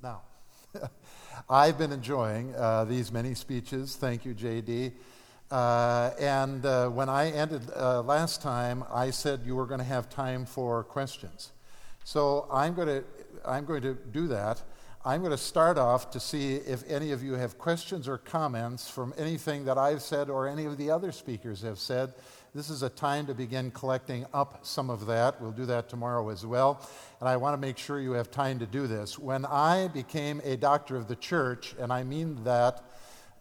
Now, I've been enjoying uh, these many speeches. Thank you, JD. Uh, and uh, when I ended uh, last time, I said you were going to have time for questions. So I'm going to I'm going to do that. I'm going to start off to see if any of you have questions or comments from anything that I've said or any of the other speakers have said. This is a time to begin collecting up some of that. We'll do that tomorrow as well. And I want to make sure you have time to do this. When I became a doctor of the church, and I mean that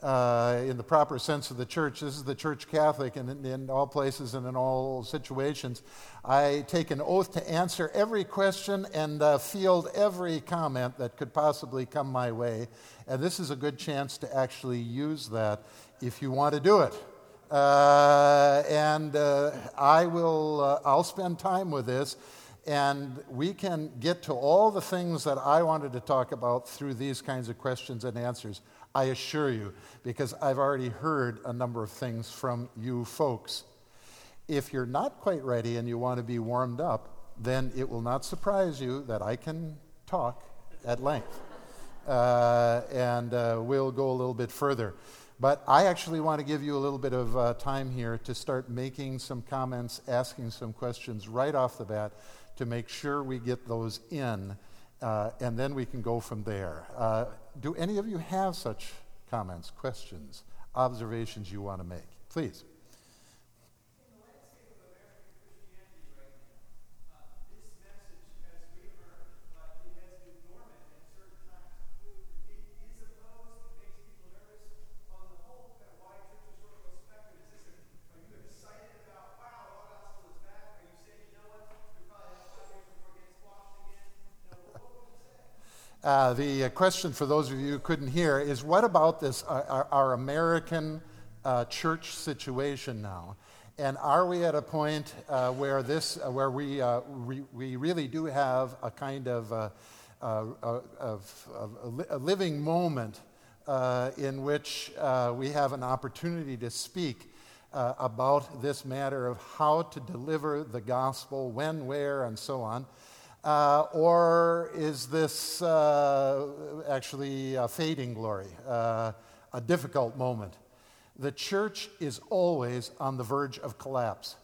uh, in the proper sense of the church. This is the church Catholic, and in, in, all places and in all situations. I take an oath to answer every question and uh, field every comment that could possibly come my way. And this is a good chance to actually use that if you want to do it. Uh, and uh, I will, uh, I'll spend time with this and we can get to all the things that I wanted to talk about through these kinds of questions and answers. I assure you, because I've already heard a number of things from you folks. If you're not quite ready and you want to be warmed up, then it will not surprise you that I can talk at length. Uh, and uh, we'll go a little bit further. But I actually want to give you a little bit of uh, time here to start making some comments, asking some questions right off the bat to make sure we get those in, uh, and then we can go from there. Do any of you have such comments, questions, observations you want to make? Please. Uh, the uh, question for those of you who couldn't hear is what about this, uh, our, our, American uh, church situation now? And are we at a point uh, where, this, where we, re- we really do have a kind of, of, of a living moment in which we have an opportunity to speak about this matter of how to deliver the gospel, when, where, and so on? Uh, or is this uh, actually a fading glory, uh, a difficult moment? The church is always on the verge of collapse.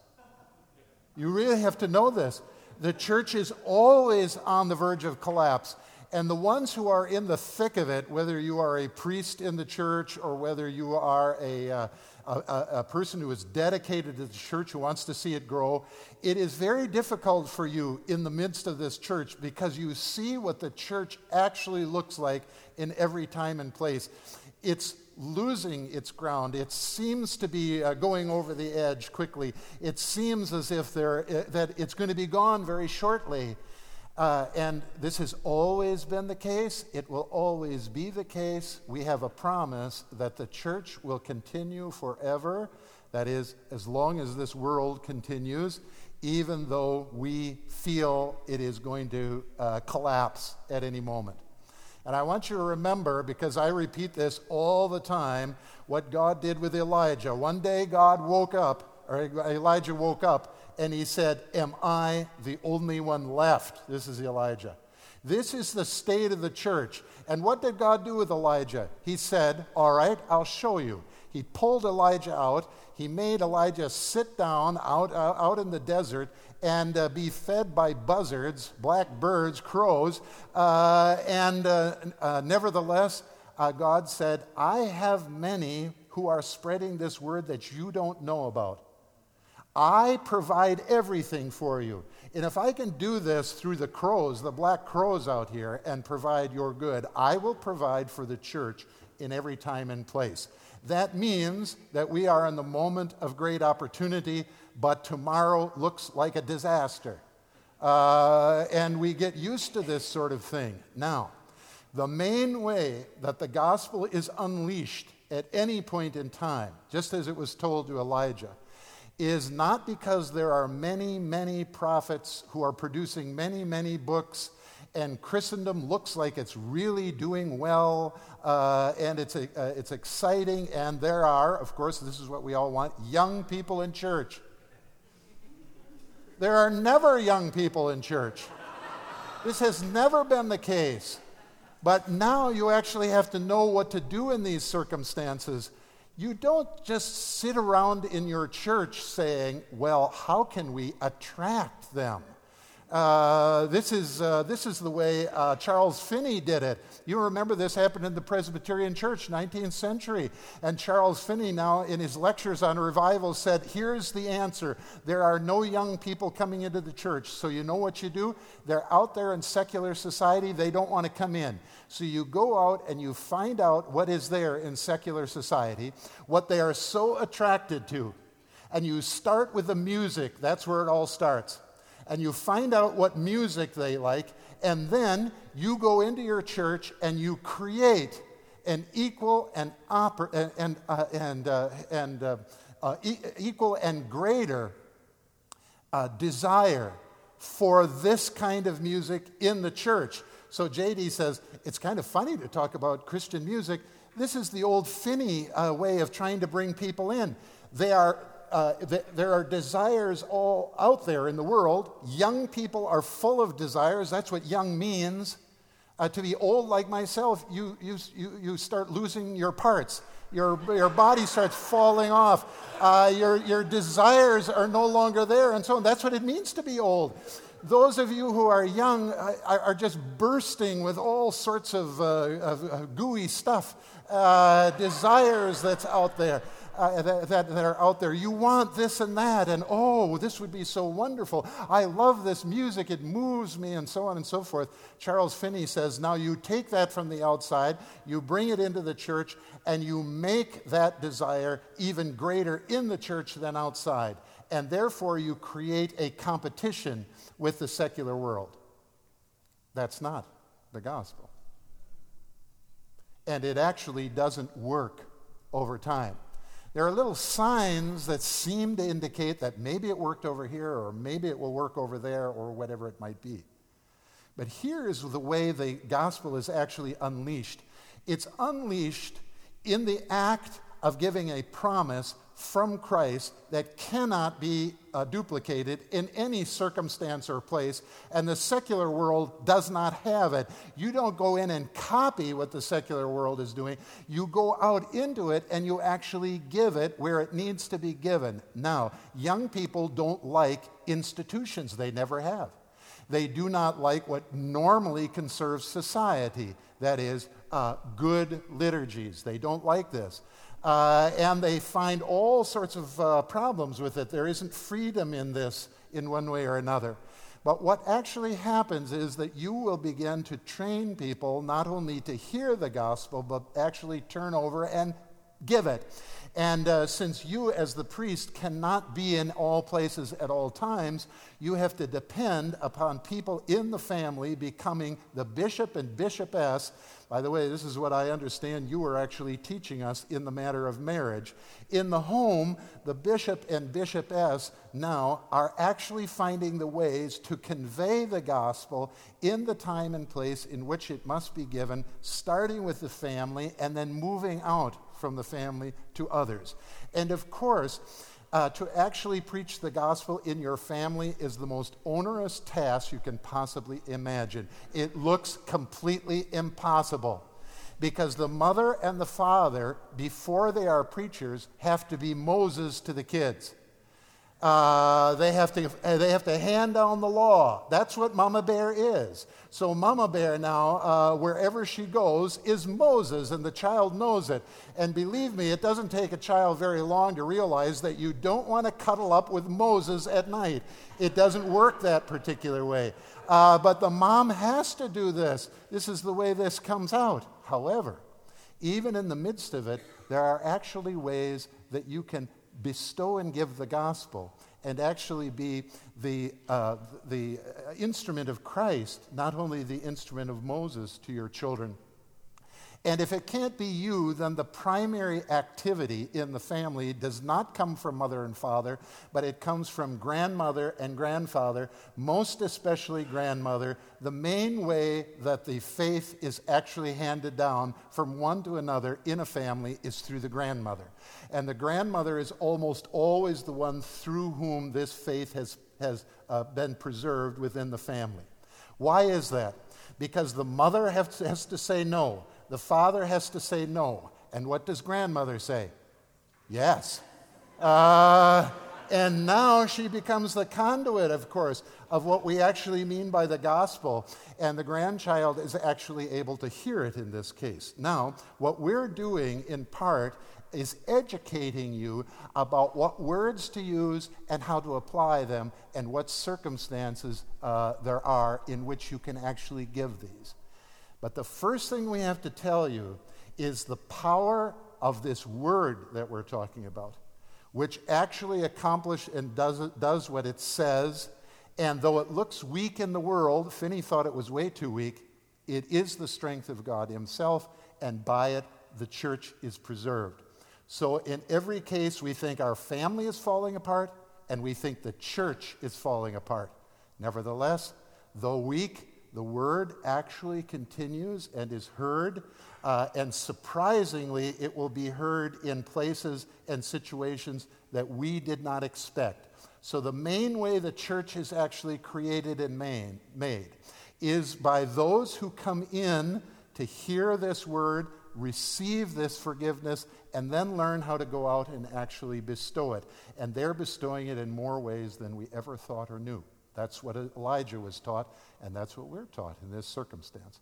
You really have to know this. The church is always on the verge of collapse. And the ones who are in the thick of it, whether you are a priest in the church or whether you are a, a, a, person who is dedicated to the church, who wants to see it grow, it is very difficult for you in the midst of this church because you see what the church actually looks like in every time and place. It's losing its ground. It seems to be uh, going over the edge quickly. It seems as if uh, that it's going to be gone very shortly. Uh, and this has always been the case. It will always be the case. We have a promise that the church will continue forever. That is, as long as this world continues, even though we feel it is going to uh, collapse at any moment. And I want you to remember, because I repeat this all the time, what God did with Elijah. One day, God woke up, or Elijah woke up, and he said, Am I the only one left? This is Elijah. This is the state of the church. And what did God do with Elijah? He said, All right, I'll show you. He pulled Elijah out. He made Elijah sit down out, uh, out in the desert and uh, be fed by buzzards, black birds, crows. Uh, and uh, uh, nevertheless, uh, God said, I have many who are spreading this word that you don't know about. I provide everything for you. And if I can do this through the crows, the black crows out here, and provide your good, I will provide for the church in every time and place. That means that we are in the moment of great opportunity, but tomorrow looks like a disaster. Uh, and we get used to this sort of thing. Now, the main way that the gospel is unleashed at any point in time, just as it was told to Elijah, is not because there are many, many prophets who are producing many, many books and Christendom looks like it's really doing well uh, and it's, uh, it's exciting. And there are, of course, this is what we all want young people in church. There are never young people in church. This has never been the case. But now you actually have to know what to do in these circumstances. You don't just sit around in your church saying, well, how can we attract them? Uh, this, is, uh, this is the way uh, Charles Finney did it. You remember this happened in the Presbyterian Church, 19th century. And Charles Finney, now in his lectures on revival, said, Here's the answer. There are no young people coming into the church. So you know what you do? They're out there in secular society, they don't want to come in. So you go out and you find out what is there in secular society, what they are so attracted to. And you start with the music. That's where it all starts and you find out what music they like, and then you go into your church and you create an equal and, oper- and, uh, and, uh, and uh, uh, e- equal and greater uh, desire for this kind of music in the church. So JD says it's kind of funny to talk about Christian music. This is the old Finney uh, way of trying to bring people in. They are uh, th- there are desires all out there in the world. Young people are full of desires. That's what young means. Uh, to be old like myself, you, you, you, you start losing your parts. Your, your body starts falling off. Uh, your, your desires are no longer there, and so. That's what it means to be old. Those of you who are young uh, are just bursting with all sorts of, uh, of gooey stuff, uh, desires that's out there uh, that, that, that are out there. You want this and that, and oh, this would be so wonderful. I love this music, it moves me, and so on and so forth. Charles Finney says now you take that from the outside, you bring it into the church, and you make that desire even greater in the church than outside. And therefore, you create a competition with the secular world. That's not the gospel. And it actually doesn't work over time. There are little signs that seem to indicate that maybe it worked over here or maybe it will work over there or whatever it might be. But here is the way the gospel is actually unleashed it's unleashed in the act of giving a promise from Christ that cannot be uh, duplicated in any circumstance or place, and the secular world does not have it. You don't go in and copy what the secular world is doing. You go out into it and you actually give it where it needs to be given. Now, young people don't like institutions, they never have. They do not like what normally conserves society, that is, uh, good liturgies. They don't like this. Uh, and they find all sorts of uh, problems with it. There isn't freedom in this in one way or another. But what actually happens is that you will begin to train people not only to hear the gospel, but actually turn over and give it. And uh, since you, as the priest, cannot be in all places at all times, you have to depend upon people in the family becoming the bishop and bishopess. By the way, this is what I understand you were actually teaching us in the matter of marriage. In the home, the bishop and bishopess now are actually finding the ways to convey the gospel in the time and place in which it must be given, starting with the family and then moving out from the family to others. And of course, uh, to actually preach the gospel in your family is the most onerous task you can possibly imagine. It looks completely impossible because the mother and the father, before they are preachers, have to be Moses to the kids. Uh, they, have to, uh, they have to hand down the law. That's what Mama Bear is. So, Mama Bear now, uh, wherever she goes, is Moses, and the child knows it. And believe me, it doesn't take a child very long to realize that you don't want to cuddle up with Moses at night. It doesn't work that particular way. Uh, but the mom has to do this. This is the way this comes out. However, even in the midst of it, there are actually ways that you can bestow and give the gospel and actually be the, uh, the instrument of Christ, not only the instrument of Moses to your children. And if it can't be you, then the primary activity in the family does not come from mother and father, but it comes from grandmother and grandfather, most especially grandmother. The main way that the faith is actually handed down from one to another in a family is through the grandmother. And the grandmother is almost always the one through whom this faith has, has uh, been preserved within the family. Why is that? because the mother has, has to say no, the father has to say no. And what does grandmother say? Yes. Uh, and now she becomes the conduit, of course, of what we actually mean by the gospel. And the grandchild is actually able to hear it in this case. Now, what we're doing in part is educating you about what words to use and how to apply them and what circumstances uh, there are in which you can actually give these. But the first thing we have to tell you is the power of this word that we're talking about, which actually accomplishes and does, does what it says. And though it looks weak in the world, Finney thought it was way too weak, it is the strength of God Himself, and by it, the church is preserved. So, in every case, we think our family is falling apart and we think the church is falling apart. Nevertheless, though weak, the word actually continues and is heard. Uh, and surprisingly, it will be heard in places and situations that we did not expect. So, the main way the church is actually created and made is by those who come in to hear this word, receive this forgiveness, and then learn how to go out and actually bestow it. And they're bestowing it in more ways than we ever thought or knew. That's what Elijah was taught, and that's what we're taught in this circumstance.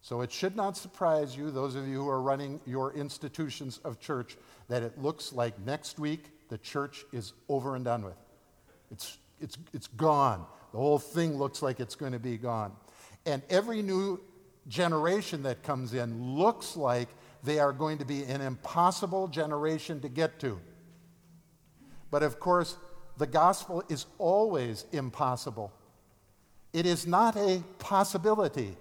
So it should not surprise you, those of you who are running your institutions of church, that it looks like next week the church is over and done with. It's, it's, it's gone. The whole thing looks like it's going to be gone. And every new generation that comes in looks like they are going to be an impossible generation to get to. But of course, the gospel is always impossible. It is not a possibility,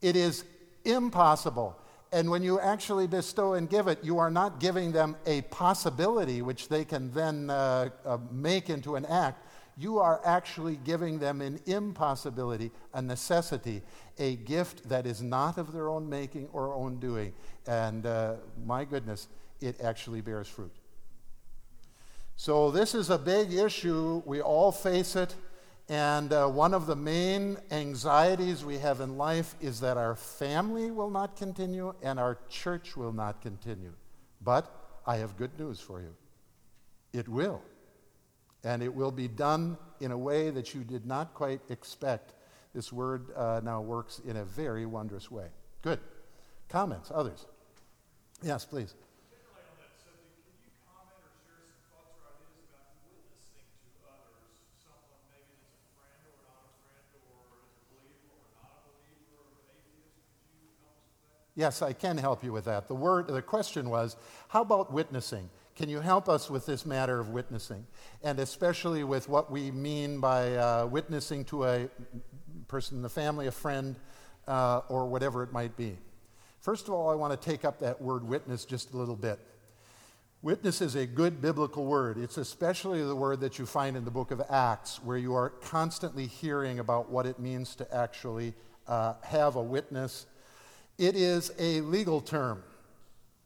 it is impossible. And when you actually bestow and give it, you are not giving them a possibility which they can then uh, uh, make into an act you are actually giving them an impossibility, a necessity, a gift that is not of their own making or own doing. And uh, my goodness, it actually bears fruit. So, this is a big issue. We all face it. And uh, one of the main anxieties we have in life is that our family will not continue and our church will not continue. But I have good news for you it will. And it will be done in a way that you did not quite expect. This word uh, now works in a very wondrous way. Good. Comments? Others? Yes, please. Yes, I can help you with that. The word, the question was, how about witnessing? Can you help us with this matter of witnessing? And especially with what we mean by uh, witnessing to a person in the family, a friend, uh, or whatever it might be. First of all, I want to take up that word witness just a little bit. Witness is a good biblical word. It's especially the word that you find in the book of Acts, where you are constantly hearing about what it means to actually uh, have a witness. It is a legal term.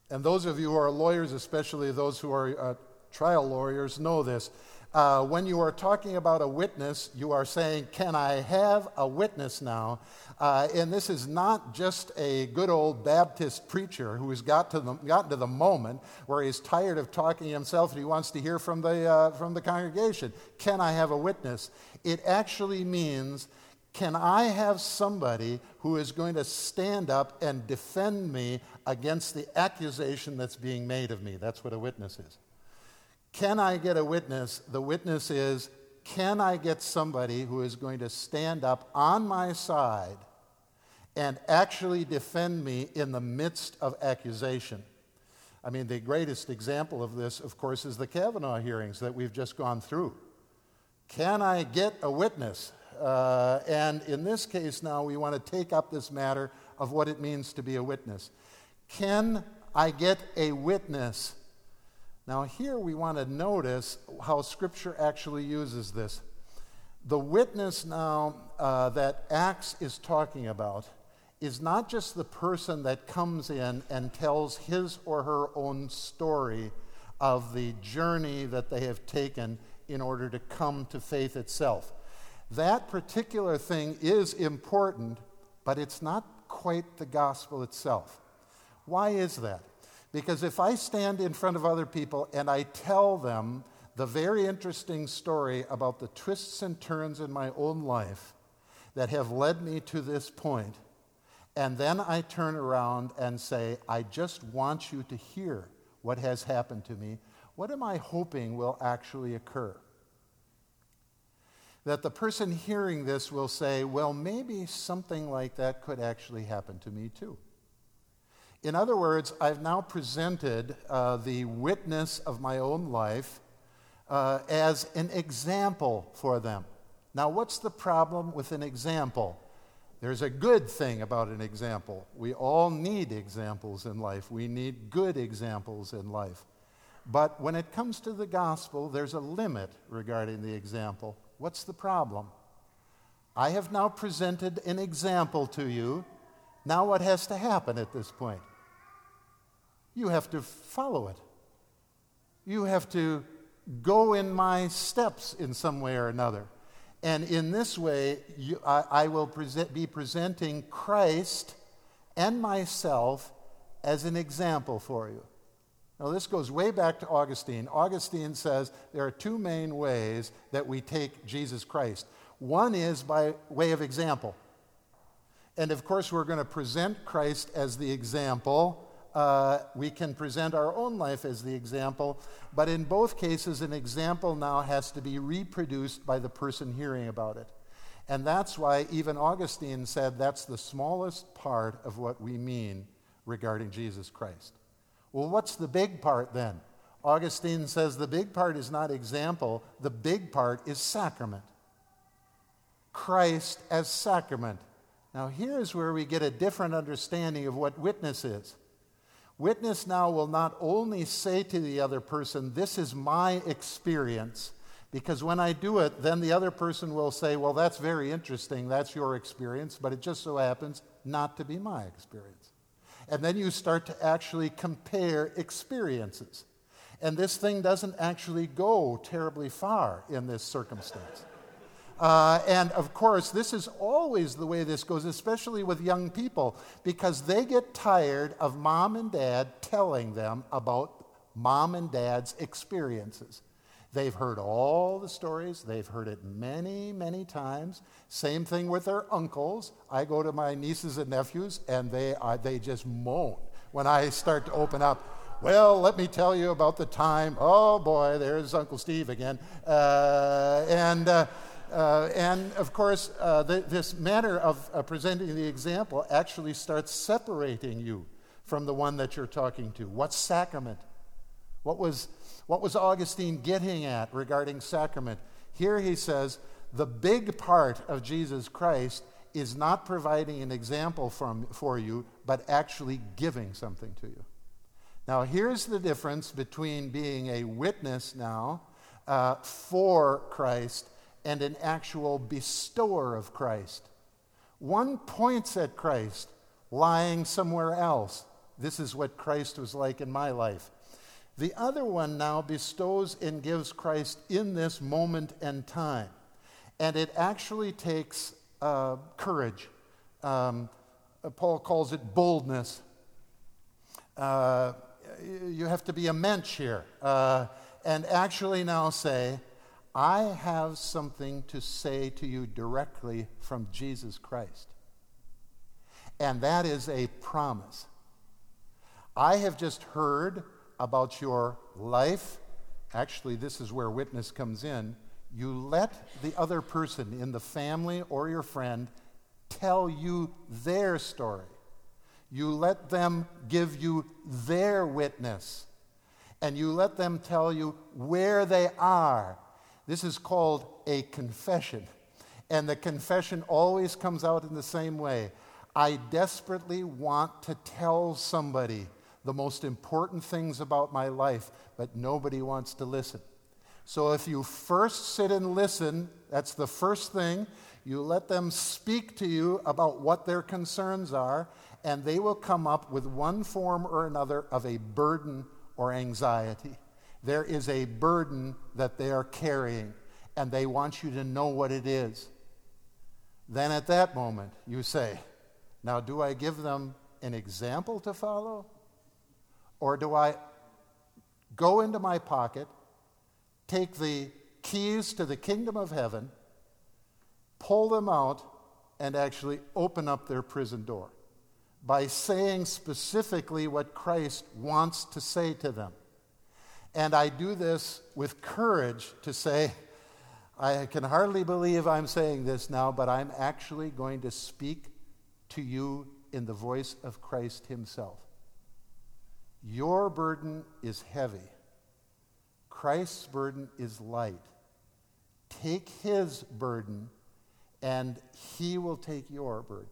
And those of you who are lawyers, especially those who are uh, trial lawyers, know this. Uh, when you are talking about a witness, you are saying, Can I have a witness now? Uh, and this is not just a good old Baptist preacher who has got to the, gotten to the moment where he's tired of talking himself and he wants to hear from the, uh, from the congregation. Can I have a witness? It actually means can I have somebody who is going to stand up and defend me against the accusation that's being made of me? That's what a witness is. Can I get a witness? The witness is can I get somebody who is going to stand up on my side and actually defend me in the midst of accusation? I mean, the greatest example of this, of course, is the Kavanaugh hearings that we've just gone through. Can I get a witness uh, and in this case, now we want to take up this matter of what it means to be a witness. Can I get a witness? Now, here we want to notice how Scripture actually uses this. The witness now uh, that Acts is talking about is not just the person that comes in and tells his or her own story of the journey that they have taken in order to come to faith itself. That particular thing is important, but it's not quite the gospel itself. Why is that? Because if I stand in front of other people and I tell them the very interesting story about the twists and turns in my own life that have led me to this point, and then I turn around and say, I just want you to hear what has happened to me, what am I hoping will actually occur? That the person hearing this will say, well, maybe something like that could actually happen to me too. In other words, I've now presented uh, the witness of my own life uh, as an example for them. Now, what's the problem with an example? There's a good thing about an example. We all need examples in life, we need good examples in life. But when it comes to the gospel, there's a limit regarding the example. What's the problem? I have now presented an example to you. Now, what has to happen at this point? You have to follow it. You have to go in my steps in some way or another. And in this way, you, I, I, will present, be presenting Christ and myself as an example for you. Now, this goes way back to Augustine. Augustine says there are two main ways that we take Jesus Christ. One is by way of example. And of course, we're going to present Christ as the example uh, we can present our own life as the example, but in both cases, an example now has to be reproduced by the person hearing about it. And that's why even Augustine said that's the smallest part of what we mean regarding Jesus Christ. Well, what's the big part then? Augustine says the big part is not example, the big part is sacrament. Christ as sacrament. Now, here's where we get a different understanding of what witness is. Witness now will not only say to the other person, This is my experience, because when I do it, then the other person will say, Well, that's very interesting, that's your experience, but it just so happens not to be my experience. And then you start to actually compare experiences. And this thing doesn't actually go terribly far in this circumstance. Uh, and of course, this is always the way this goes, especially with young people, because they get tired of mom and dad telling them about mom and dad's experiences. They've heard all the stories, they've heard it many, many times. Same thing with their uncles. I go to my nieces and nephews, and they, uh, they just moan when I start to open up. Well, let me tell you about the time. Oh boy, there's Uncle Steve again. Uh, and uh, uh, and of course, uh, the, this manner of uh, presenting the example actually starts separating you from the one that you're talking to. What's sacrament? What was, what was Augustine getting at regarding sacrament? Here he says the big part of Jesus Christ is not providing an example from, for you, but actually giving something to you. Now, here's the difference between being a witness now uh, for Christ and an actual bestower of Christ. One points at Christ lying somewhere else. This is what Christ was like in my life. The other one now bestows and gives Christ in this moment and time. And it actually takes uh, courage. Um, Paul calls it boldness. Uh, you have to be a mensch here uh, and actually now say, I have something to say to you directly from Jesus Christ. And that is a promise. I have just heard about your life. Actually, this is where witness comes in. You let the other person in the family or your friend tell you their story. You let them give you their witness. And you let them tell you where they are this is called a confession. And the confession always comes out in the same way. I desperately want to tell somebody the most important things about my life, but nobody wants to listen. So if you first sit and listen, that's the first thing. You let them speak to you about what their concerns are, and they will come up with one form or another of a burden or anxiety. There is a burden that they are carrying, and they want you to know what it is. Then at that moment, you say, Now, do I give them an example to follow? Or do I go into my pocket, take the keys to the kingdom of heaven, pull them out, and actually open up their prison door by saying specifically what Christ wants to say to them? And I do this with courage to say, I can hardly believe I'm saying this now, but I'm actually going to speak to you in the voice of Christ Himself. Your burden is heavy, Christ's burden is light. Take His burden, and He will take your burden.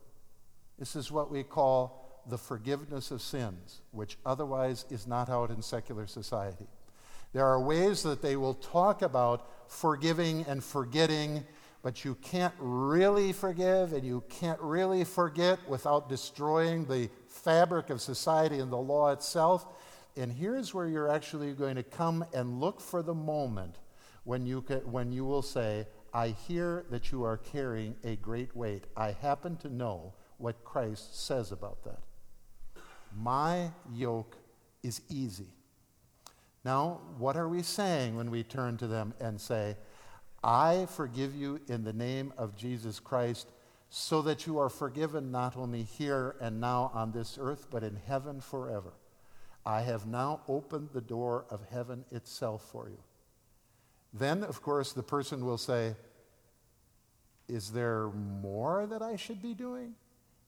This is what we call the forgiveness of sins, which otherwise is not out in secular society. There are ways that they will talk about forgiving and forgetting, but you can't really forgive and you can't really forget without destroying the fabric of society and the law itself. And here's where you're actually going to come and look for the moment when you, can, when you will say, I hear that you are carrying a great weight. I happen to know what Christ says about that. My yoke is easy now, what are we saying when we turn to them and say, I forgive you in the name of Jesus Christ, so that you are forgiven not only here and now on this earth, but in heaven forever? I have now opened the door of heaven itself for you. Then, of course, the person will say, Is there more that I should be doing?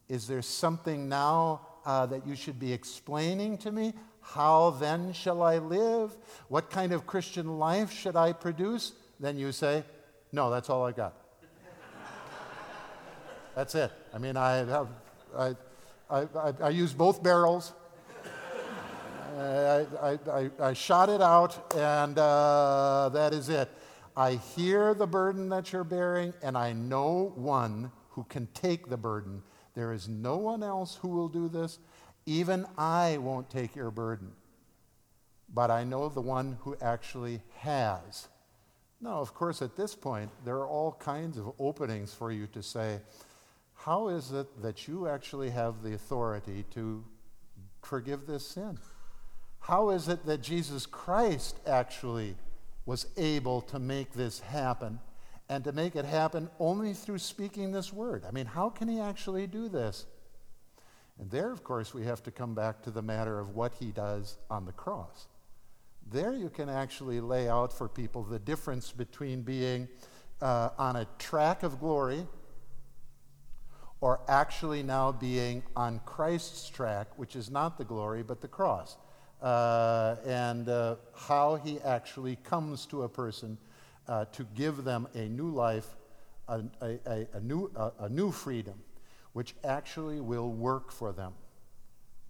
Is there something now uh, that you should be explaining to me? How then shall I live? What kind of Christian life should I produce? Then you say, No, that's all I got. That's it. I mean, I, have, I, I, I, I use both barrels. I, I, I, shot it out, and uh, that is it. I hear the burden that you're bearing, and I know one who can take the burden. There is no one else who will do this. Even I won't take your burden, but I know the one who actually has. Now, of course, at this point, there are all kinds of openings for you to say, How is it that you actually have the authority to forgive this sin? How is it that Jesus Christ actually was able to make this happen and to make it happen only through speaking this word? I mean, how can he actually do this? And there, of course, we have to come back to the matter of what he does on the cross. There, you can actually lay out for people the difference between being uh, on a track of glory or actually now being on Christ's track, which is not the glory but the cross, uh, and uh, how he actually comes to a person uh, to give them a new life, a, a, a new, a new freedom which actually will work for them.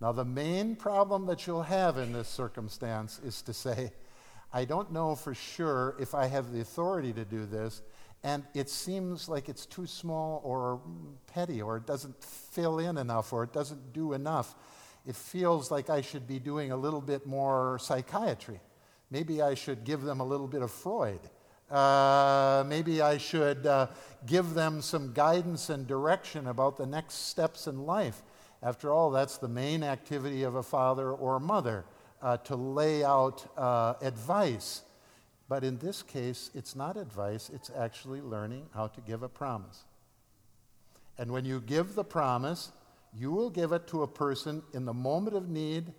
Now, the main problem that you'll have in this circumstance is to say, I don't know for sure if I have the authority to do this, and it seems like it's too small or petty, or it doesn't fill in enough, or it doesn't do enough. It feels like I should be doing a little bit more psychiatry. Maybe I should give them a little bit of Freud. Uh, maybe I should uh, give them some guidance and direction about the next steps in life. After all, that's the main activity of a father or mother uh, to lay out uh, advice. But in this case, it's not advice, it's actually learning how to give a promise. And when you give the promise, you will give it to a person in the moment of need,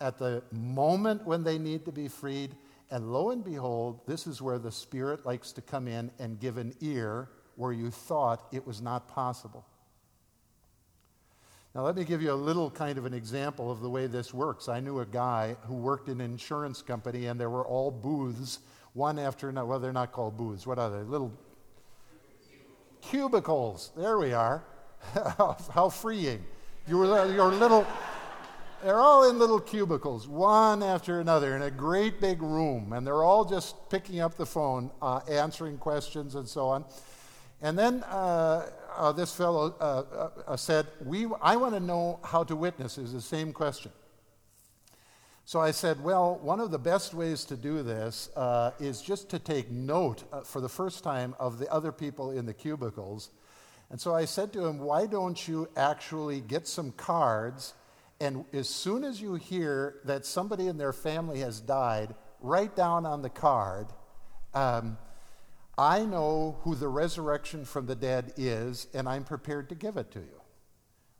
at the moment when they need to be freed, and lo and behold, this is where the Spirit likes to come in and give an ear where you thought it was not possible. Now, let me give you a little kind of an example of the way this works. I knew a guy who worked in an insurance company, and there were all booths, one after another. Well, they're not called booths. What are they? Little cubicles. There we are. How freeing. Your, your little they're all in little cubicles, one after another, in a great big room, and they're all just picking up the phone, uh, answering questions, and so on. And then uh, uh, this fellow uh, uh, uh, said, we, I want to know how to witness, is the same question. So I said, Well, one of the best ways to do this is just to take note for the first time of the other people in the cubicles And so I said to him, Why don't you actually get some cards? And as soon as you hear that somebody in their family has died, write down on the card, um, I know who the resurrection from the dead is, and I'm prepared to give it to you.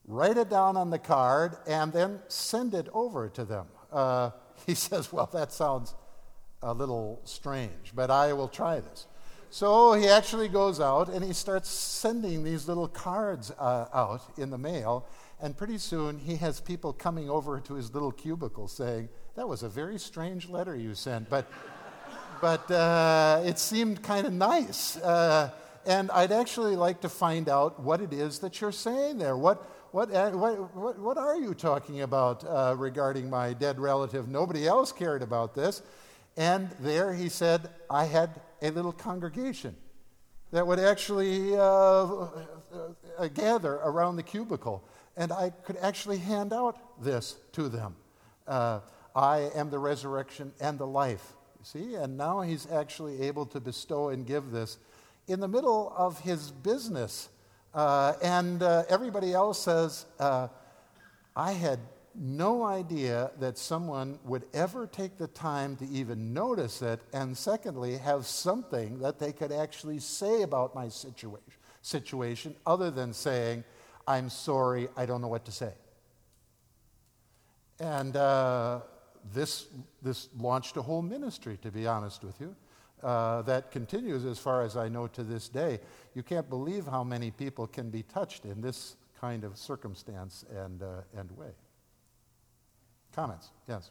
Write it down on the card and then send it over to them. Uh, he says, Well, that sounds a little strange, but I will try this. So he actually goes out and he starts sending these little cards uh, out in the mail. And pretty soon he has people coming over to his little cubicle saying, That was a very strange letter you sent, but, but uh, it seemed kind of nice. Uh, and I'd actually like to find out what it is that you're saying there. What, what, uh, what, what, what are you talking about uh, regarding my dead relative? Nobody else cared about this. And there he said, I had a little congregation that would actually uh, uh, uh, gather around the cubicle, and I could actually hand out this to them. Uh, I am the resurrection and the life. See, and now he's actually able to bestow and give this in the middle of his business. Uh, and uh, everybody else says, I had no idea that someone would ever take the time to even notice it, and secondly, have something that they could actually say about my situation, situation other than saying, I'm sorry, I don't know what to say. And uh, this, this launched a whole ministry, to be honest with you, uh, that continues as far as I know to this day. You can't believe how many people can be touched in this kind of circumstance and, uh, and way. Comments? Yes.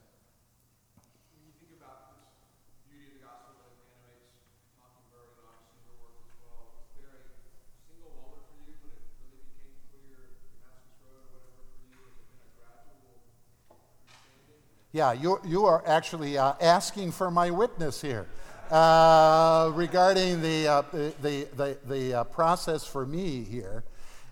When you think about this beauty of the gospel that animates Mockingbird and obviously your work as well, was there a single moment for you when it really became clear Damascus Road or whatever for you? Has it been a gradual understanding? Yeah, you, you are actually uh, asking for my witness here. Uh, regarding the, uh, the, the, the uh, process for me here,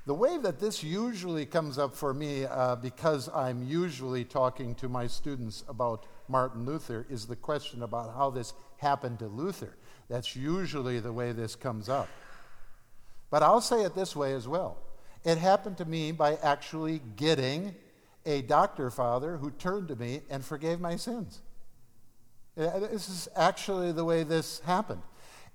the way that this usually comes up for me, uh, because I'm usually talking to my students about Martin Luther, is the question about how this happened to Luther. That's usually the way this comes up. But I'll say it this way as well it happened to me by actually getting a doctor father who turned to me and forgave my sins. Uh, this is actually the way this happened.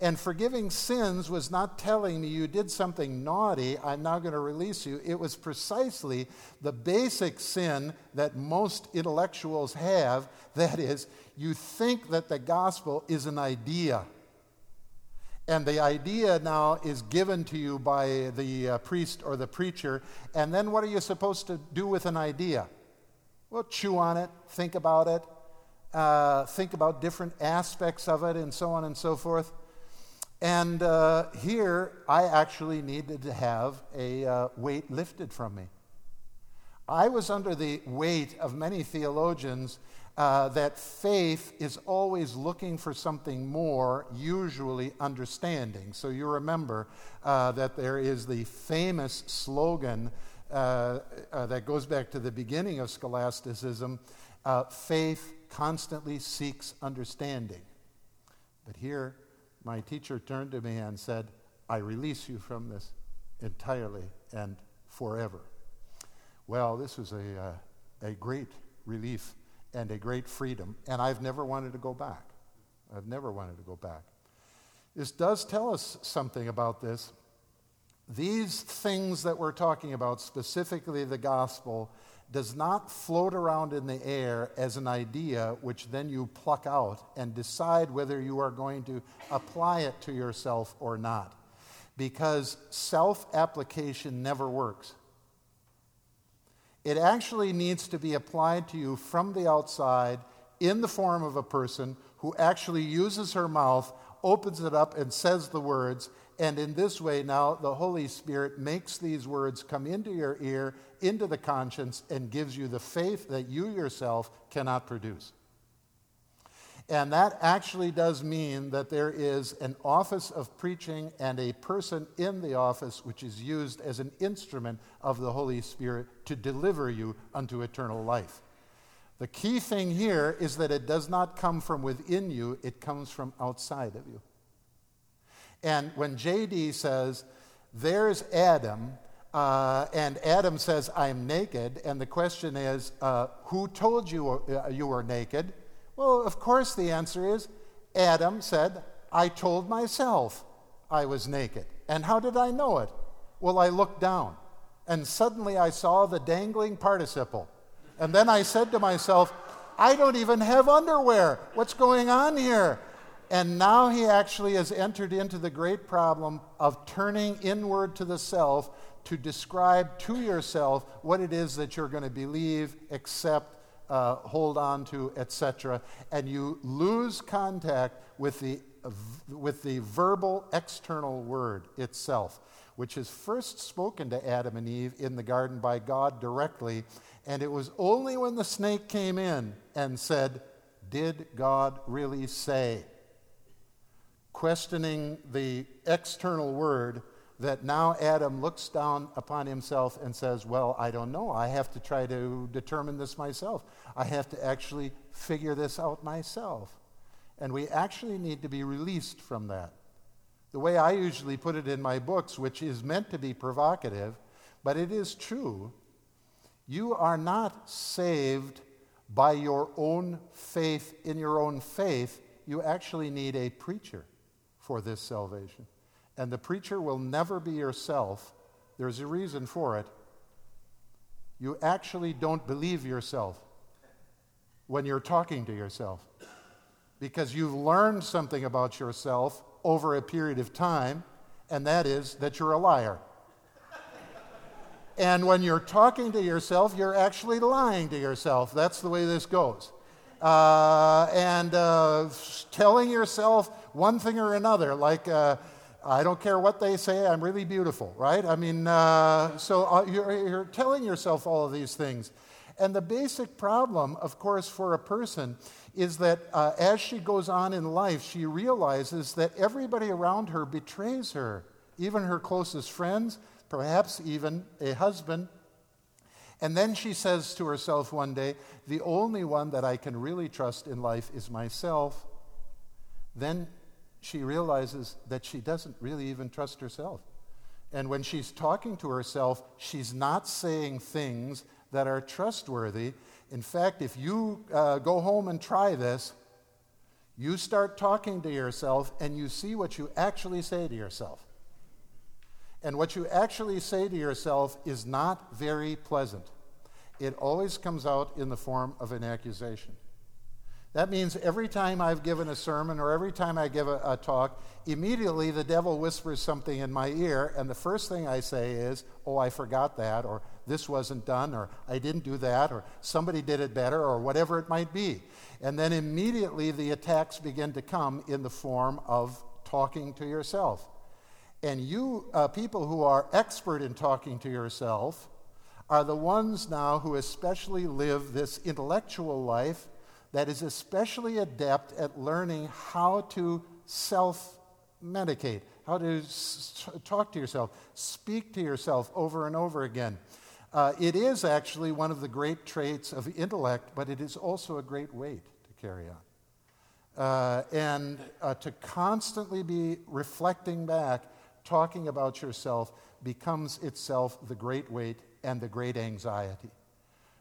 And forgiving sins was not telling me you did something naughty, I'm now going to release you. It was precisely the basic sin that most intellectuals have that is, you think that the gospel is an idea. And the idea now is given to you by the uh, priest or the preacher. And then what are you supposed to do with an idea? Well, chew on it, think about it, uh, think about different aspects of it, and so on and so forth. And uh, here, I actually needed to have a uh, weight lifted from me. I was under the weight of many theologians uh, that faith is always looking for something more, usually understanding. So you remember uh, that there is the famous slogan uh, uh, that goes back to the beginning of scholasticism faith constantly seeks understanding. But here, my teacher turned to me and said, I release you from this entirely and forever. Well, this was a, uh, a great relief and a great freedom, and I've never wanted to go back. I've never wanted to go back. This does tell us something about this. These things that we're talking about, specifically the gospel, does not float around in the air as an idea which then you pluck out and decide whether you are going to apply it to yourself or not. Because self application never works. It actually needs to be applied to you from the outside in the form of a person who actually uses her mouth, opens it up, and says the words, and in this way, now the Holy Spirit makes these words come into your ear, into the conscience, and gives you the faith that you yourself cannot produce. And that actually does mean that there is an office of preaching and a person in the office which is used as an instrument of the Holy Spirit to deliver you unto eternal life. The key thing here is that it does not come from within you, it comes from outside of you. And when JD says there's Adam, uh, and Adam says, I'm naked. And the question is, uh, who told you uh, you were naked? Well, of course, the answer is Adam said, I told myself I was naked. And how did I know it? Well, I looked down, and suddenly I saw the dangling participle. And then I said to myself, I don't even have underwear. What's going on here? And now he actually has entered into the great problem of turning inward to the self to describe to yourself what it is that you're going to believe, accept, uh, hold on to, etc. And you lose contact with the, with the verbal external word itself, which is first spoken to Adam and Eve in the garden by God directly. And it was only when the snake came in and said, Did God really say? Questioning the external word that now Adam looks down upon himself and says, Well, I don't know. I have to try to determine this myself. I have to actually figure this out myself. And we actually need to be released from that. The way I usually put it in my books, which is meant to be provocative, but it is true, you are not saved by your own faith in your own faith. You actually need a preacher for this salvation. And the preacher will never be yourself. There's a reason for it. You actually don't believe yourself when you're talking to yourself because you've learned something about yourself over a period of time, and that is that you're a liar. and when you're talking to yourself, you're actually lying to yourself. That's the way this goes. Uh, and uh, telling yourself one thing or another, like, uh, I don't care what they say, I'm really beautiful, right? I mean, uh, so uh, you're, you're telling yourself all of these things. And the basic problem, of course, for a person is that uh, as she goes on in life, she realizes that everybody around her betrays her, even her closest friends, perhaps even a husband. And then she says to herself one day, The only one that I can really trust in life is myself. Then she realizes that she doesn't really even trust herself. And when she's talking to herself, she's not saying things that are trustworthy. In fact, if you uh, go home and try this, you start talking to yourself and you see what you actually say to yourself. And what you actually say to yourself is not very pleasant. It always comes out in the form of an accusation. That means every time I've given a sermon or every time I give a, a, talk, immediately the devil whispers something in my ear, and the first thing I say is, Oh, I forgot that, or this wasn't done, or I didn't do that, or somebody did it better, or whatever it might be. And then immediately the attacks begin to come in the form of talking to yourself. And you, uh, people who are expert in talking to yourself, are the ones now who especially live this intellectual life that is especially adept at learning how to self medicate, how to s- talk to yourself, speak to yourself over and over again. Uh, it is actually one of the great traits of intellect, but it is also a great weight to carry on. Uh, and uh, to constantly be reflecting back, talking about yourself, becomes itself the great weight and the great anxiety.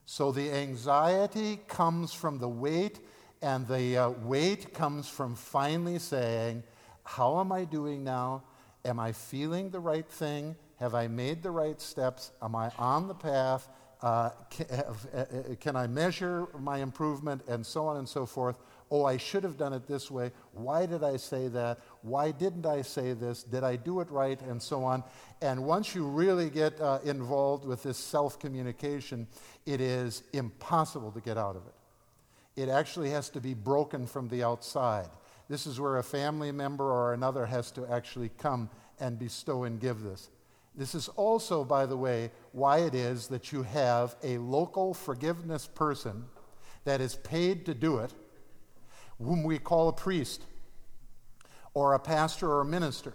So the anxiety comes from the weight, and the uh, weight comes from finally saying, How am I doing now? Am I feeling the right thing? Have I made the right steps? Am I on the path? Uh, can, uh, uh, can I measure my improvement? And so on and so forth. Oh, I should have done it this way. Why did I say that? Why didn't I say this? Did I do it right? And so on. And once you really get uh, involved with this self communication, it is impossible to get out of it. It actually has to be broken from the outside. This is where a family member or another has to actually come and bestow and give this. This is also, by the way, why it is that you have a local forgiveness person that is paid to do it whom we call a priest or a pastor or a minister.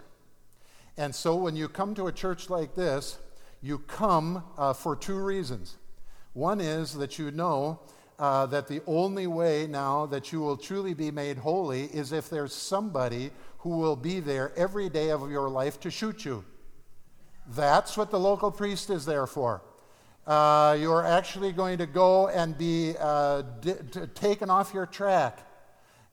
And so when you come to a church like this, you come uh, for two reasons. One is that you know uh, that the only way now that you will truly be made holy is if there's somebody who will be there every day of your life to shoot you. That's what the local priest is there for. Uh, you're actually going to go and be uh, d- d- taken off your track.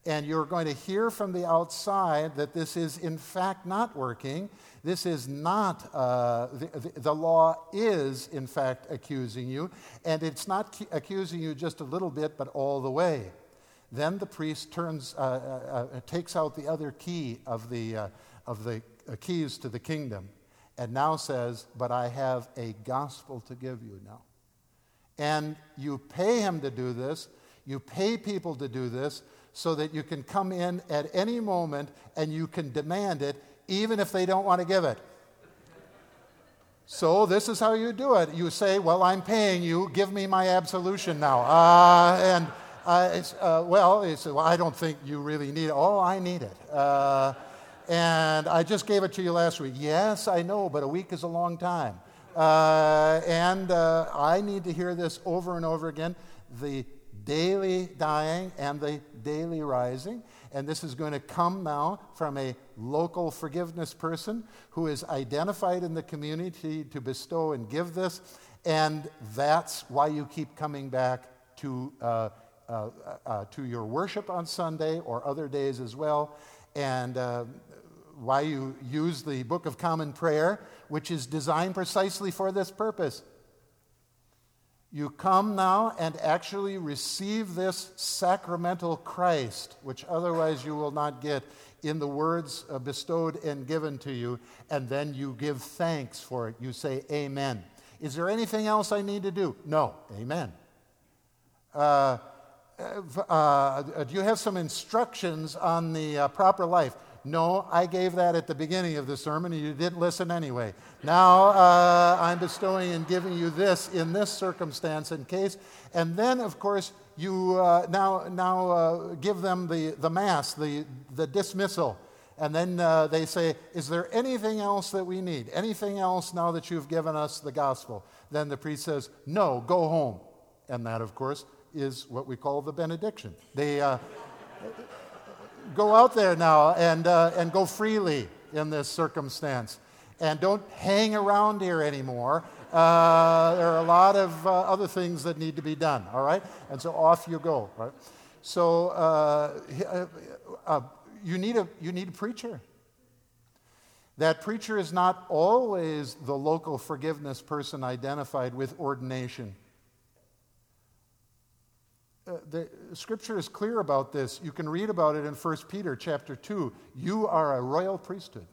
And you're going to hear from the outside that this is, in fact, not working. This is not, uh, the, the, law is, in fact, accusing you. And it's not accusing you just a little bit, but all the way. Then the priest turns, uh, uh, uh, takes out the other key of the, of the keys to the kingdom and now says, But I have a gospel to give you now. And you pay him to do this, you pay people to do this, so that you can come in at any moment and you can demand it, even if they don't want to give it. So, this is how you do it. You say, Well, I'm paying you, give me my absolution now. Uh, and uh, uh, well, well, I don't think you really need it. Oh, I need it. Uh, and I just gave it to you last week. Yes, I know, but a week is a long time. Uh, and uh, I need to hear this over and over again the daily dying and the daily rising. And this is going to come now from a local forgiveness person who is identified in the community to bestow and give this. And that's why you keep coming back to, uh, uh, uh to your worship on Sunday or other days as well. And uh, why you use the Book of Common Prayer, which is designed precisely for this purpose. You come now and actually receive this sacramental Christ, which otherwise you will not get in the words uh, bestowed and given to you, and then you give thanks for it. You say, Amen. Is there anything else I need to do? No. Amen. Uh, uh, uh do you have some instructions on the uh, proper life? No, I gave that at the beginning of the sermon and you didn't listen anyway. Now uh, I'm bestowing and giving you this in this circumstance in case. And then, of course, you uh, now, now uh, give them the, the mass, the, the dismissal. And then uh, they say, Is there anything else that we need? Anything else now that you've given us the gospel? Then the priest says, No, go home. And that, of course, is what we call the benediction. They, uh, go out there now and, uh, and go freely in this circumstance. And don't hang around here anymore. Uh, there are a lot of uh, other things that need to be done, all right? And so off you go, right? So uh, uh, uh, you, need a, you need a preacher. That preacher is not always the local forgiveness person identified with ordination. Uh, the scripture is clear about this. You can read about it in 1 Peter chapter 2. You are a royal priesthood.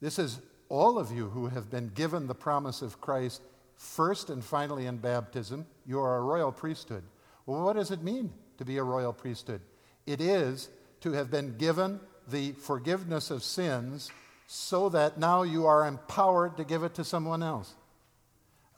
This is all of you who have been given the promise of Christ first and finally in baptism. You are a royal priesthood. Well, what does it mean to be a royal priesthood? It is to have been given the forgiveness of sins so that now you are empowered to give it to someone else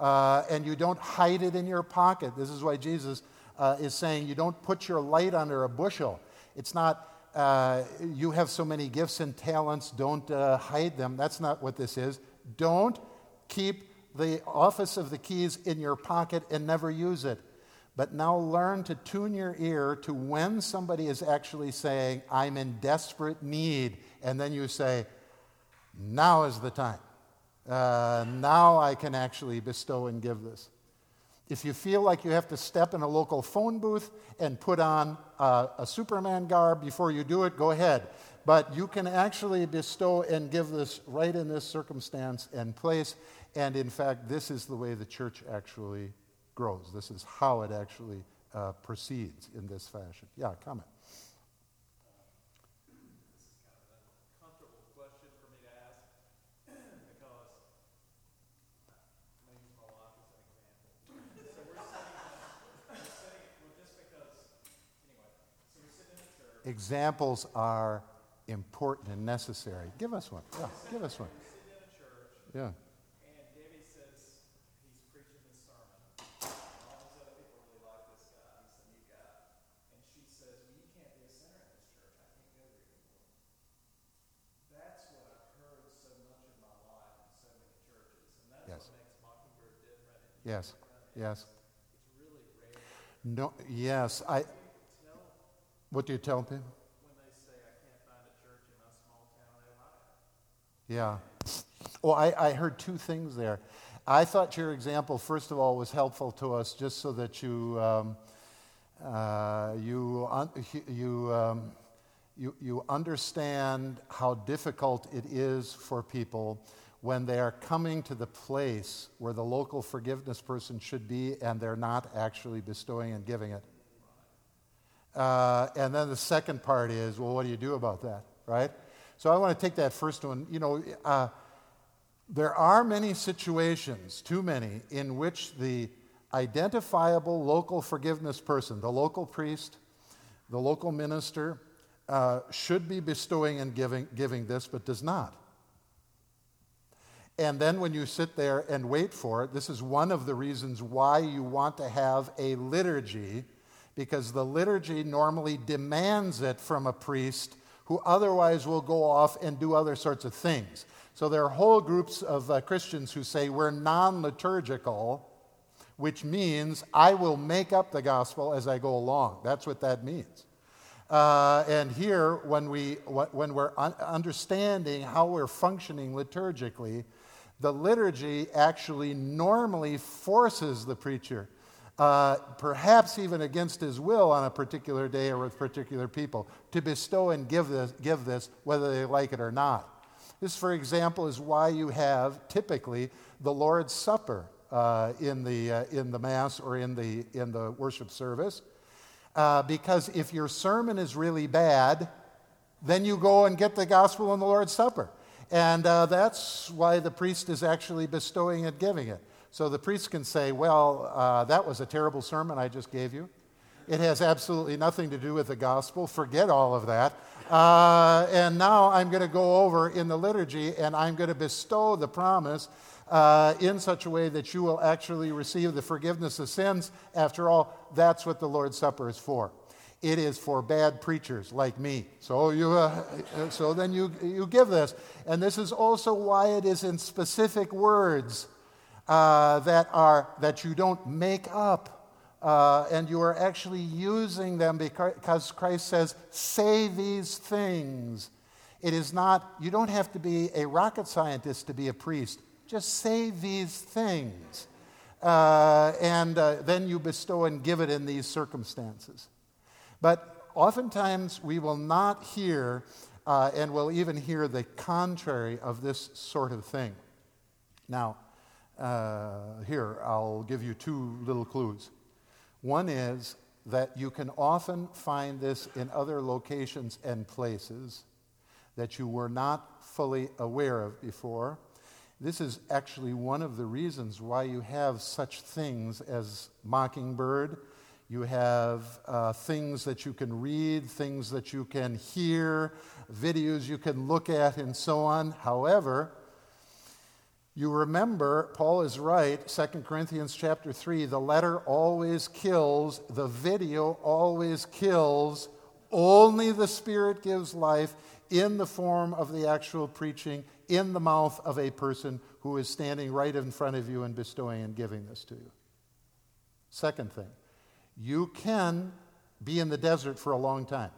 uh, and you don't hide it in your pocket. This is why Jesus uh, is saying you don't put your light under a bushel. It's not uh, you have so many gifts and talents, don't uh, hide them. That's not what this is. Don't keep the office of the keys in your pocket and never use it. But now learn to tune your ear to when somebody is actually saying, I'm in desperate need. And then you say, Now is the time. Uh, now I can actually bestow and give this. If you feel like you have to step in a local phone booth and put on a Superman garb before you do it, go ahead. But you can actually bestow and give this right in this circumstance and place. And in fact, this is the way the church actually grows. This is how it actually uh, proceeds in this fashion. Yeah, comment. Examples are important and necessary. Give us one. Yeah, give us one. Yeah. And Debbie says he's preaching this sermon. And all these other people really like this guy. He's the new guy. And she says, Well, you can't be a sinner in this church. I can't go there anymore. That's what I've heard so much in my life in so many churches. And that's yes. what makes Mockingbird different. Yes. Yes. It's really rare. No, yes. I. What do you tell people? When they say, I can't find a church in my small town, Ohio. Yeah. Well, I, I heard two things there. I thought your example, first of all, was helpful to us just so that you, um, uh, you, un- you, um, you, you understand how difficult it is for people when they are coming to the place where the local forgiveness person should be and they're not actually bestowing and giving it. Uh, and then the second part is, well, what do you do about that, right? So I want to take that first one. You know, uh, there are many situations, too many, in which the identifiable local forgiveness person, the local priest, the local minister, uh, should be bestowing and giving, giving this, but does not. And then when you sit there and wait for it, this is one of the reasons why you want to have a liturgy, because the liturgy normally demands it from a priest who otherwise will go off and do other sorts of things. So there are whole groups of uh, Christians who say we're non liturgical, which means I will make up the gospel as I go along. That's what that means. Uh, and here, when, we, when we're un- understanding how we're functioning liturgically, the liturgy actually normally forces the preacher, uh, perhaps even against his will on a particular day or with particular people, to bestow and give this, give this whether they like it or not. This, for example, is why you have typically the Lord's Supper uh, in, the, uh, in the Mass or in the, in the worship service. Uh, because if your sermon is really bad, then you go and get the gospel in the Lord's Supper. And uh, that's why the priest is actually bestowing and giving it. So the priest can say, Well, uh, that was a terrible sermon I just gave you. It has absolutely nothing to do with the gospel. Forget all of that. Uh, and now I'm going to go over in the liturgy and I'm going to bestow the promise uh, in such a way that you will actually receive the forgiveness of sins. After all, that's what the Lord's Supper is for. It is for bad preachers like me. So, you, uh, so then you, you give this. And this is also why it is in specific words uh, that, are, that you don't make up. Uh, and you are actually using them because Christ says, say these things. It is not, you don't have to be a rocket scientist to be a priest. Just say these things. Uh, and uh, then you bestow and give it in these circumstances. But oftentimes we will not hear, uh, and will even hear the contrary of this sort of thing. Now, uh, here, I'll give you two little clues. One is that you can often find this in other locations and places that you were not fully aware of before. This is actually one of the reasons why you have such things as Mockingbird. You have uh, things that you can read, things that you can hear, videos you can look at, and so on. However, you remember, Paul is right, 2 Corinthians chapter 3, the letter always kills, the video always kills, only the Spirit gives life in the form of the actual preaching in the mouth of a person who is standing right in front of you and bestowing and giving this to you. Second thing, you can be in the desert for a long time.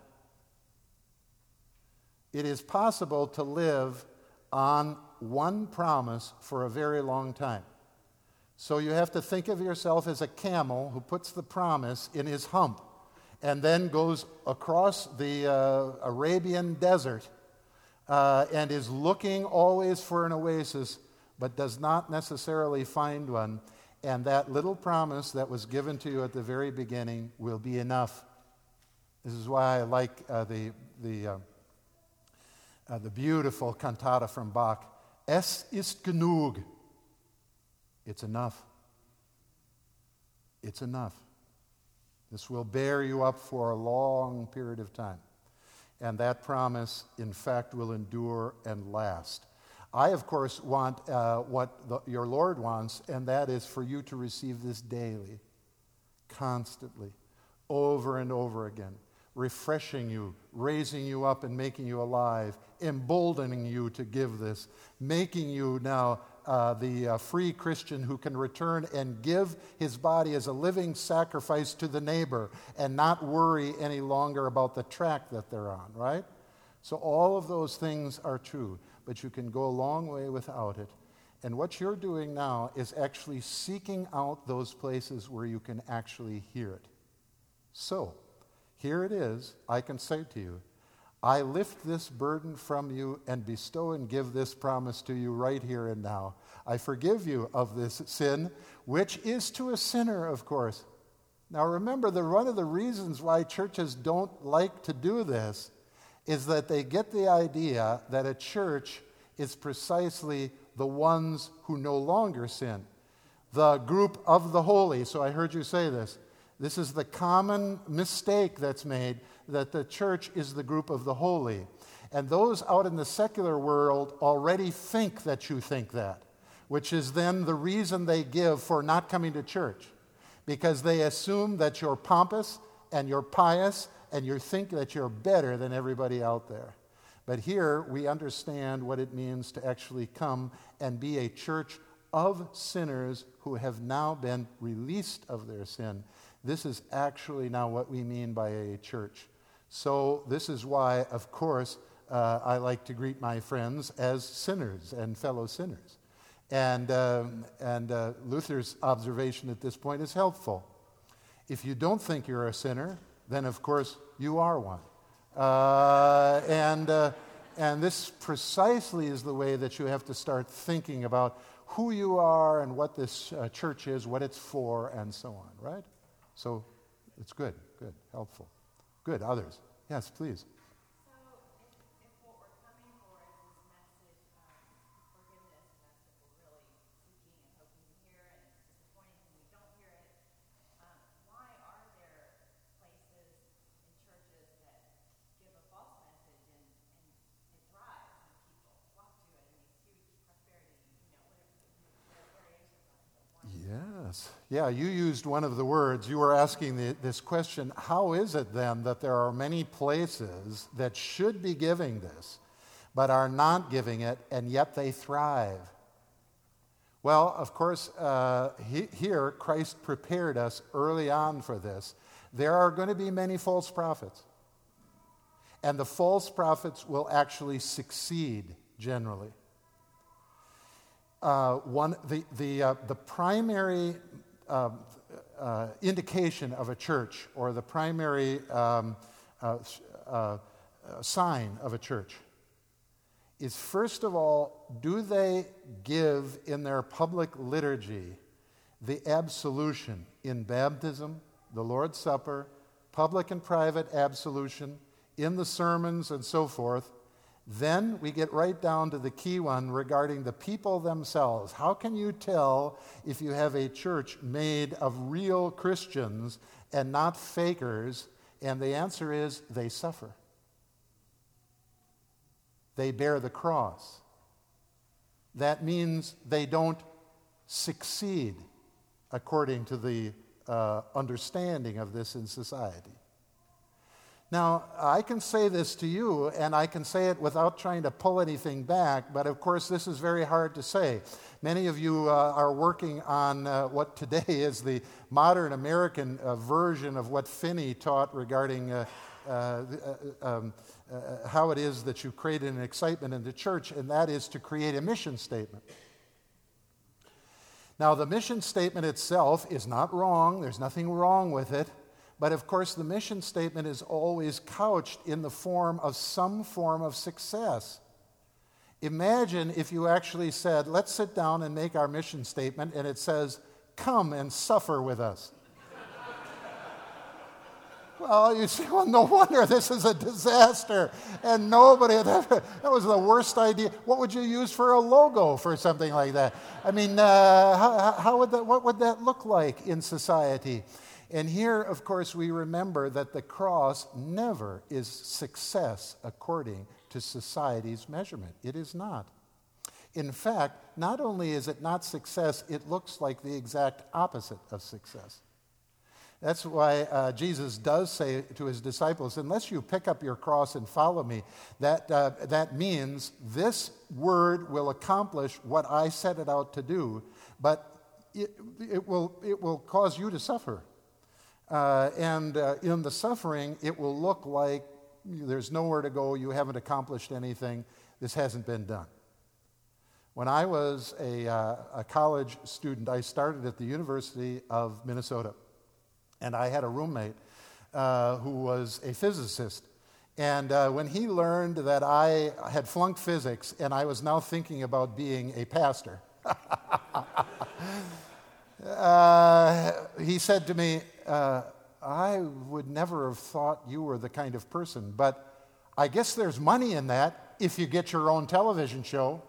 It is possible to live on one promise for a very long time. So you have to think of yourself as a camel who puts the promise in his hump and then goes across the uh, Arabian desert uh, and is looking always for an oasis but does not necessarily find one. And that little promise that was given to you at the very beginning will be enough. This is why I like uh, the, the, uh, uh, the beautiful cantata from Bach. Es ist genug. It's enough. It's enough. This will bear you up for a long period of time. And that promise, in fact, will endure and last. I, of course, want uh, what the, your Lord wants, and that is for you to receive this daily, constantly, over and over again refreshing you, raising you up, and making you alive, emboldening you to give this, making you now uh, the uh, free Christian who can return and give his body as a living sacrifice to the neighbor and not worry any longer about the track that they're on, right? So, all of those things are true, but you can go a long way without it And what you're doing now is actually seeking out those places where you can actually hear it. So, here it is. I can say to you, I lift this burden from you and bestow and give this promise to you right here and now. I forgive you of this sin, which is to a sinner, of course. Now remember, the, one of the reasons why churches don't like to do this is that they get the idea that a church is precisely the ones who no longer sin, the group of the holy. So I heard you say this. This is the common mistake that's made that the church is the group of the holy. And those out in the secular world already think that you think that, which is then the reason they give for not coming to church, because they assume that you're pompous and you're pious and you think that you're better than everybody out there. But here we understand what it means to actually come and be a church of sinners who have now been released of their sin. This is actually now what we mean by a church. So, this is why, of course, uh, I like to greet my friends as sinners and fellow sinners. And, um, and uh, Luther's observation at this point is helpful. If you don't think you're a sinner, then of course you are one. Uh, and, uh, and this precisely is the way that you have to start thinking about who you are and what this uh, church is, what it's for, and so on, right? So it's good, good, helpful. Good, others. Yes, please. Yeah, you used one of the words. You were asking the, this question How is it then that there are many places that should be giving this, but are not giving it, and yet they thrive? Well, of course, uh, he, here Christ prepared us early on for this. There are going to be many false prophets. And the false prophets will actually succeed generally uh, one, the, the, uh, the primary um, uh, indication of a church or the primary um, uh, uh, sign of a church is first of all, do they give in their public liturgy the absolution in baptism, the Lord's Supper, public and private absolution, in the sermons and so forth? Then we get right down to the key one regarding the people themselves. How can you tell if you have a church made of real Christians and not fakers? And the answer is they suffer. They bear the cross. That means they don't succeed according to the uh, understanding of this in society. Now, I can say this to you, and I can say it without trying to pull anything back, but of course, this is very hard to say. Many of you uh, are working on uh, what today is the modern American uh, version of what Finney taught regarding uh, uh, uh, um, how it is that you create an excitement in the church, and that is to create a mission statement. Now, the mission statement itself is not wrong, there's nothing wrong with it. But of course, the mission statement is always couched in the form of some form of success. Imagine if you actually said, Let's sit down and make our mission statement, and it says, Come and suffer with us. well, you say, Well, no wonder this is a disaster. And nobody, that, that was the worst idea. What would you use for a logo for something like that? I mean, uh, how, how would that, what would that look like in society? And here, of course, we remember that the cross never is success according to society's measurement. It is not. In fact, not only is it not success, it looks like the exact opposite of success. That's why uh, Jesus does say to his disciples, unless you pick up your cross and follow me, that, uh, that means this word will accomplish what I set it out to do, but it, it, will, it will cause you to suffer. Uh, and uh, in the suffering, it will look like there's nowhere to go, you haven't accomplished anything, this hasn't been done. When I was a, uh, a college student, I started at the University of Minnesota. And I had a roommate uh, who was a physicist. And uh, when he learned that I had flunked physics and I was now thinking about being a pastor, uh, he said to me, uh, I would never have thought you were the kind of person, but I guess there's money in that if you get your own television show.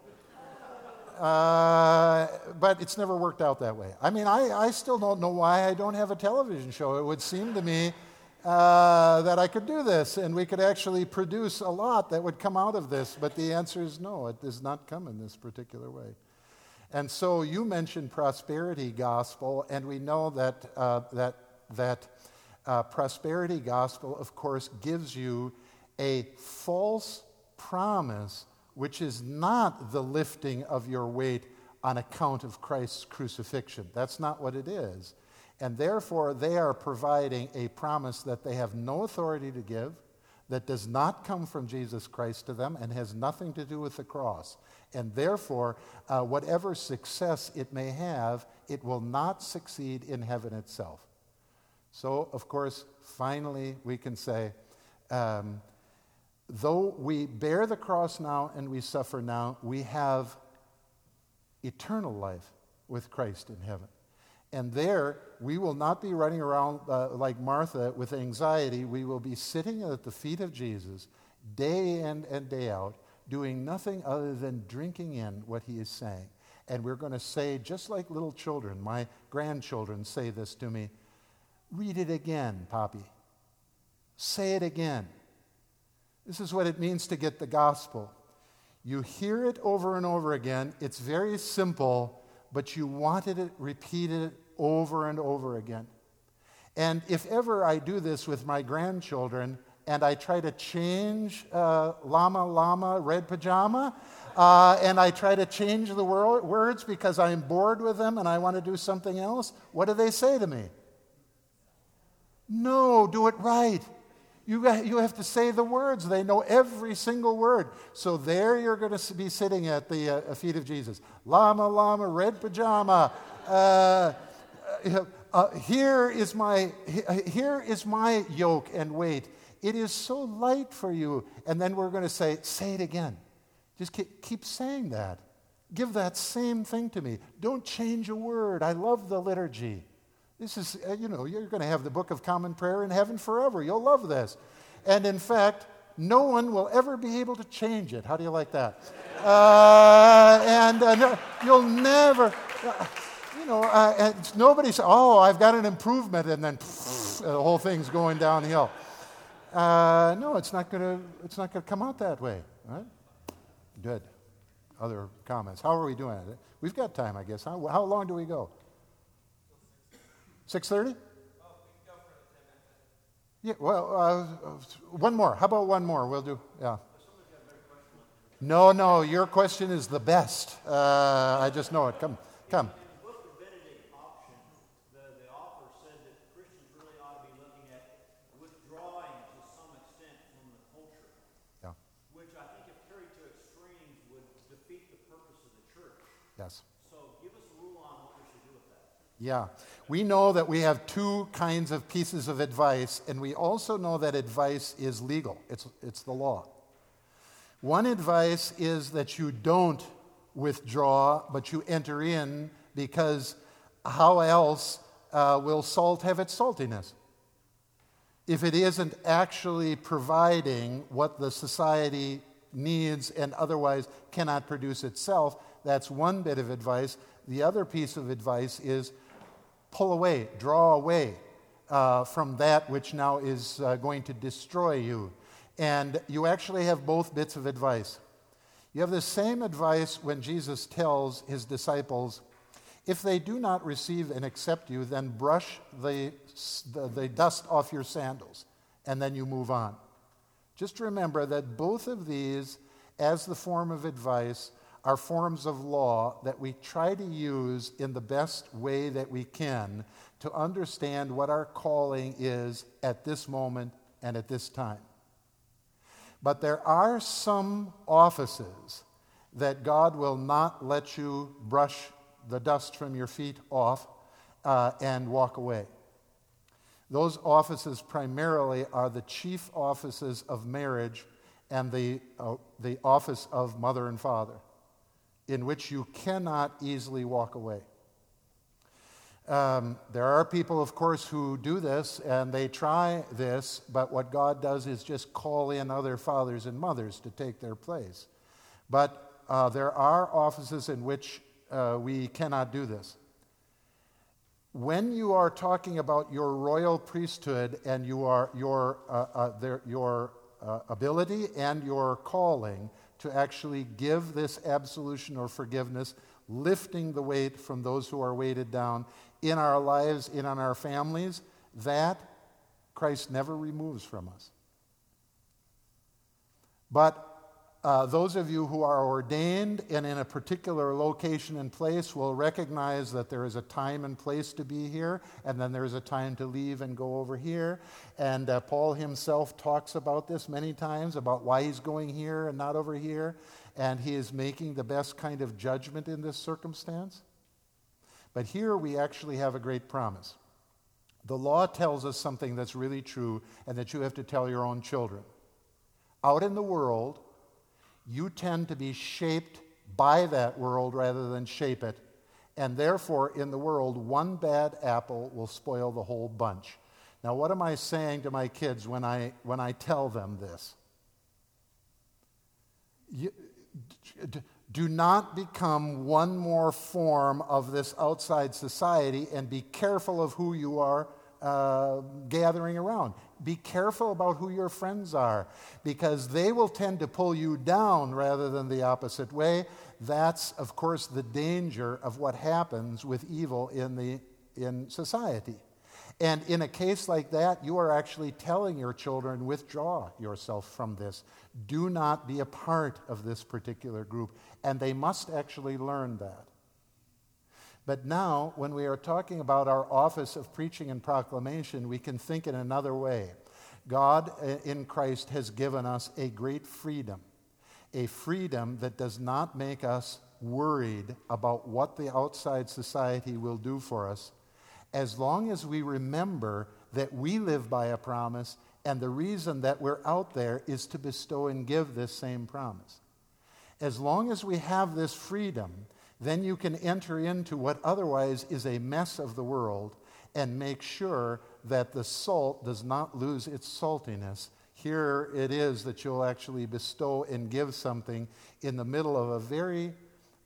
Uh, but it's never worked out that way. I mean, I, I still don't know why I don't have a television show. It would seem to me uh, that I could do this and we could actually produce a lot that would come out of this. But the answer is no, it does not come in this particular way. And so you mentioned prosperity gospel, and we know that, uh, that, that uh, prosperity gospel, of course, gives you a false promise, which is not the lifting of your weight on account of Christ's crucifixion. That's not what it is. And therefore, they are providing a promise that they have no authority to give, that does not come from Jesus Christ to them, and has nothing to do with the cross. And therefore, uh, whatever success it may have, it will not succeed in heaven itself. So, of course, finally, we can say, um, though we bear the cross now and we suffer now, we have eternal life with Christ in heaven. And there, we will not be running around uh, like Martha with anxiety. We will be sitting at the feet of Jesus day in and day out, doing nothing other than drinking in what he is saying. And we're going to say, just like little children, my grandchildren say this to me read it again, Poppy. Say it again. This is what it means to get the gospel. You hear it over and over again. It's very simple, but you wanted it repeated over and over again. And if ever I do this with my grandchildren, and I try to change uh, llama, llama, red pajama, uh, and I try to change the wor- words because I'm bored with them and I want to do something else, what do they say to me? No, do it right. You, you have to say the words. They know every single word. So there you're going to be sitting at the uh, feet of Jesus. Llama, llama, red pajama. Uh, uh, here, is my, here is my yoke and weight. It is so light for you. And then we're going to say, say it again. Just keep, keep saying that. Give that same thing to me. Don't change a word. I love the liturgy. This is, uh, you know, you're going to have the Book of Common Prayer in heaven forever. You'll love this. And in fact, no one will ever be able to change it. How do you like that? Uh, and uh, no, you'll never, uh, you know, uh, nobody says, oh, I've got an improvement, and then pff, the whole thing's going downhill. No, it's not going to it's not going to come out that way, right? Good. Other comments? How are we doing? We've got time, I guess. How, how long do we go? Six thirty? Yeah. Well, uh, one more. How about one more? We'll do. Yeah. No, no. Your question is the best. Uh, I just know it. Come, come. Yes. So give us a rule on what we should do with that. Yeah. We know that we have two kinds of pieces of advice, and we also know that advice is legal, it's, it's the law. One advice is that you don't withdraw, but you enter in because how else uh, will salt have its saltiness? If it isn't actually providing what the society needs and otherwise cannot produce itself, that's one bit of advice. The other piece of advice is pull away, draw away uh, from that which now is uh, going to destroy you. And you actually have both bits of advice. You have the same advice when Jesus tells his disciples, if they do not receive and accept you, then brush the, the, the dust off your sandals, and then you move on. Just remember that both of these, as the form of advice, are forms of law that we try to use in the best way that we can to understand what our calling is at this moment and at this time. But there are some offices that God will not let you brush the dust from your feet off uh, and walk away. Those offices primarily are the chief offices of marriage and the, uh, the office of mother and father, in which you cannot easily walk away. Um, there are people, of course, who do this and they try this, but what God does is just call in other fathers and mothers to take their place. But uh, there are offices in which uh, we cannot do this. When you are talking about your royal priesthood and you are, your, uh, uh their, your uh, ability and your calling to actually give this absolution or forgiveness, lifting the weight from those who are weighted down, in our lives, in on our families, that Christ never removes from us. But uh, those of you who are ordained and in a particular location and place will recognize that there is a time and place to be here, and then there is a time to leave and go over here. And uh, Paul himself talks about this many times about why he's going here and not over here, and he is making the best kind of judgment in this circumstance. But here we actually have a great promise. The law tells us something that's really true and that you have to tell your own children. Out in the world, you tend to be shaped by that world rather than shape it. And therefore, in the world, one bad apple will spoil the whole bunch. Now, what am I saying to my kids when I, when I tell them this? You, do not become one more form of this outside society and be careful of who you are uh, gathering around. Be careful about who your friends are because they will tend to pull you down rather than the opposite way. That's, of course, the danger of what happens with evil in, the, in society. And in a case like that, you are actually telling your children, withdraw yourself from this. Do not be a part of this particular group. And they must actually learn that. But now, when we are talking about our office of preaching and proclamation, we can think in another way. God uh, in Christ has given us a great freedom, a freedom that does not make us worried about what the outside society will do for us as long as we remember that we live by a promise and the reason that we're out there is to bestow and give this same promise. As long as we have this freedom, then you can enter into what otherwise is a mess of the world and make sure that the salt does not lose its saltiness. Here it is that you'll actually bestow and give something in the middle of a very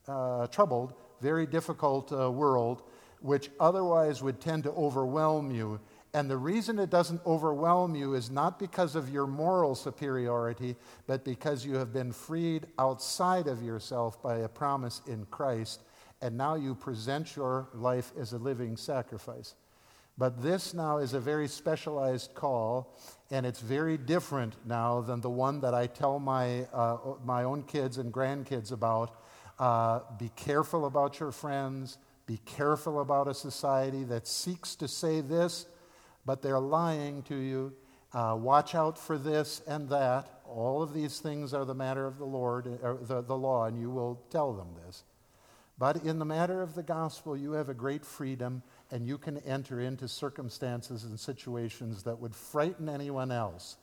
uh, troubled, very difficult uh, world which otherwise would tend to overwhelm you. And the reason it doesn't overwhelm you is not because of your moral superiority, but because you have been freed outside of yourself by a promise in Christ, and now you present your life as a living sacrifice. But this now is a very specialized call, and it's very different now than the one that I tell my, uh, my own kids and grandkids about. Uh, be careful about your friends. Be careful about a society that seeks to say this, but they're lying to you. Uh, watch out for this and that. All of these things are the matter of the Lord, or the, the law, and you will tell them this. But in the matter of the gospel, you have a great freedom, and you can enter into circumstances and situations that would frighten anyone else,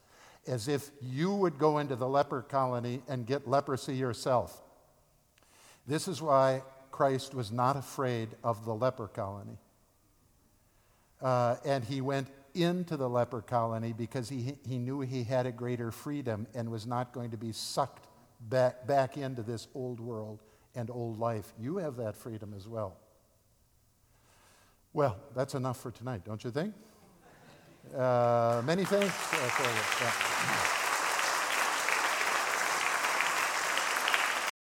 as if you would go into the leper colony and get leprosy yourself. This is why Christ was not afraid of the leper colony. Uh, and he went into the leper colony because he, he knew he had a greater freedom and was not going to be sucked back, back into this old world and old life. You have that freedom as well. Well, that's enough for tonight, don't you think? Uh, many thanks uh, for. Yeah.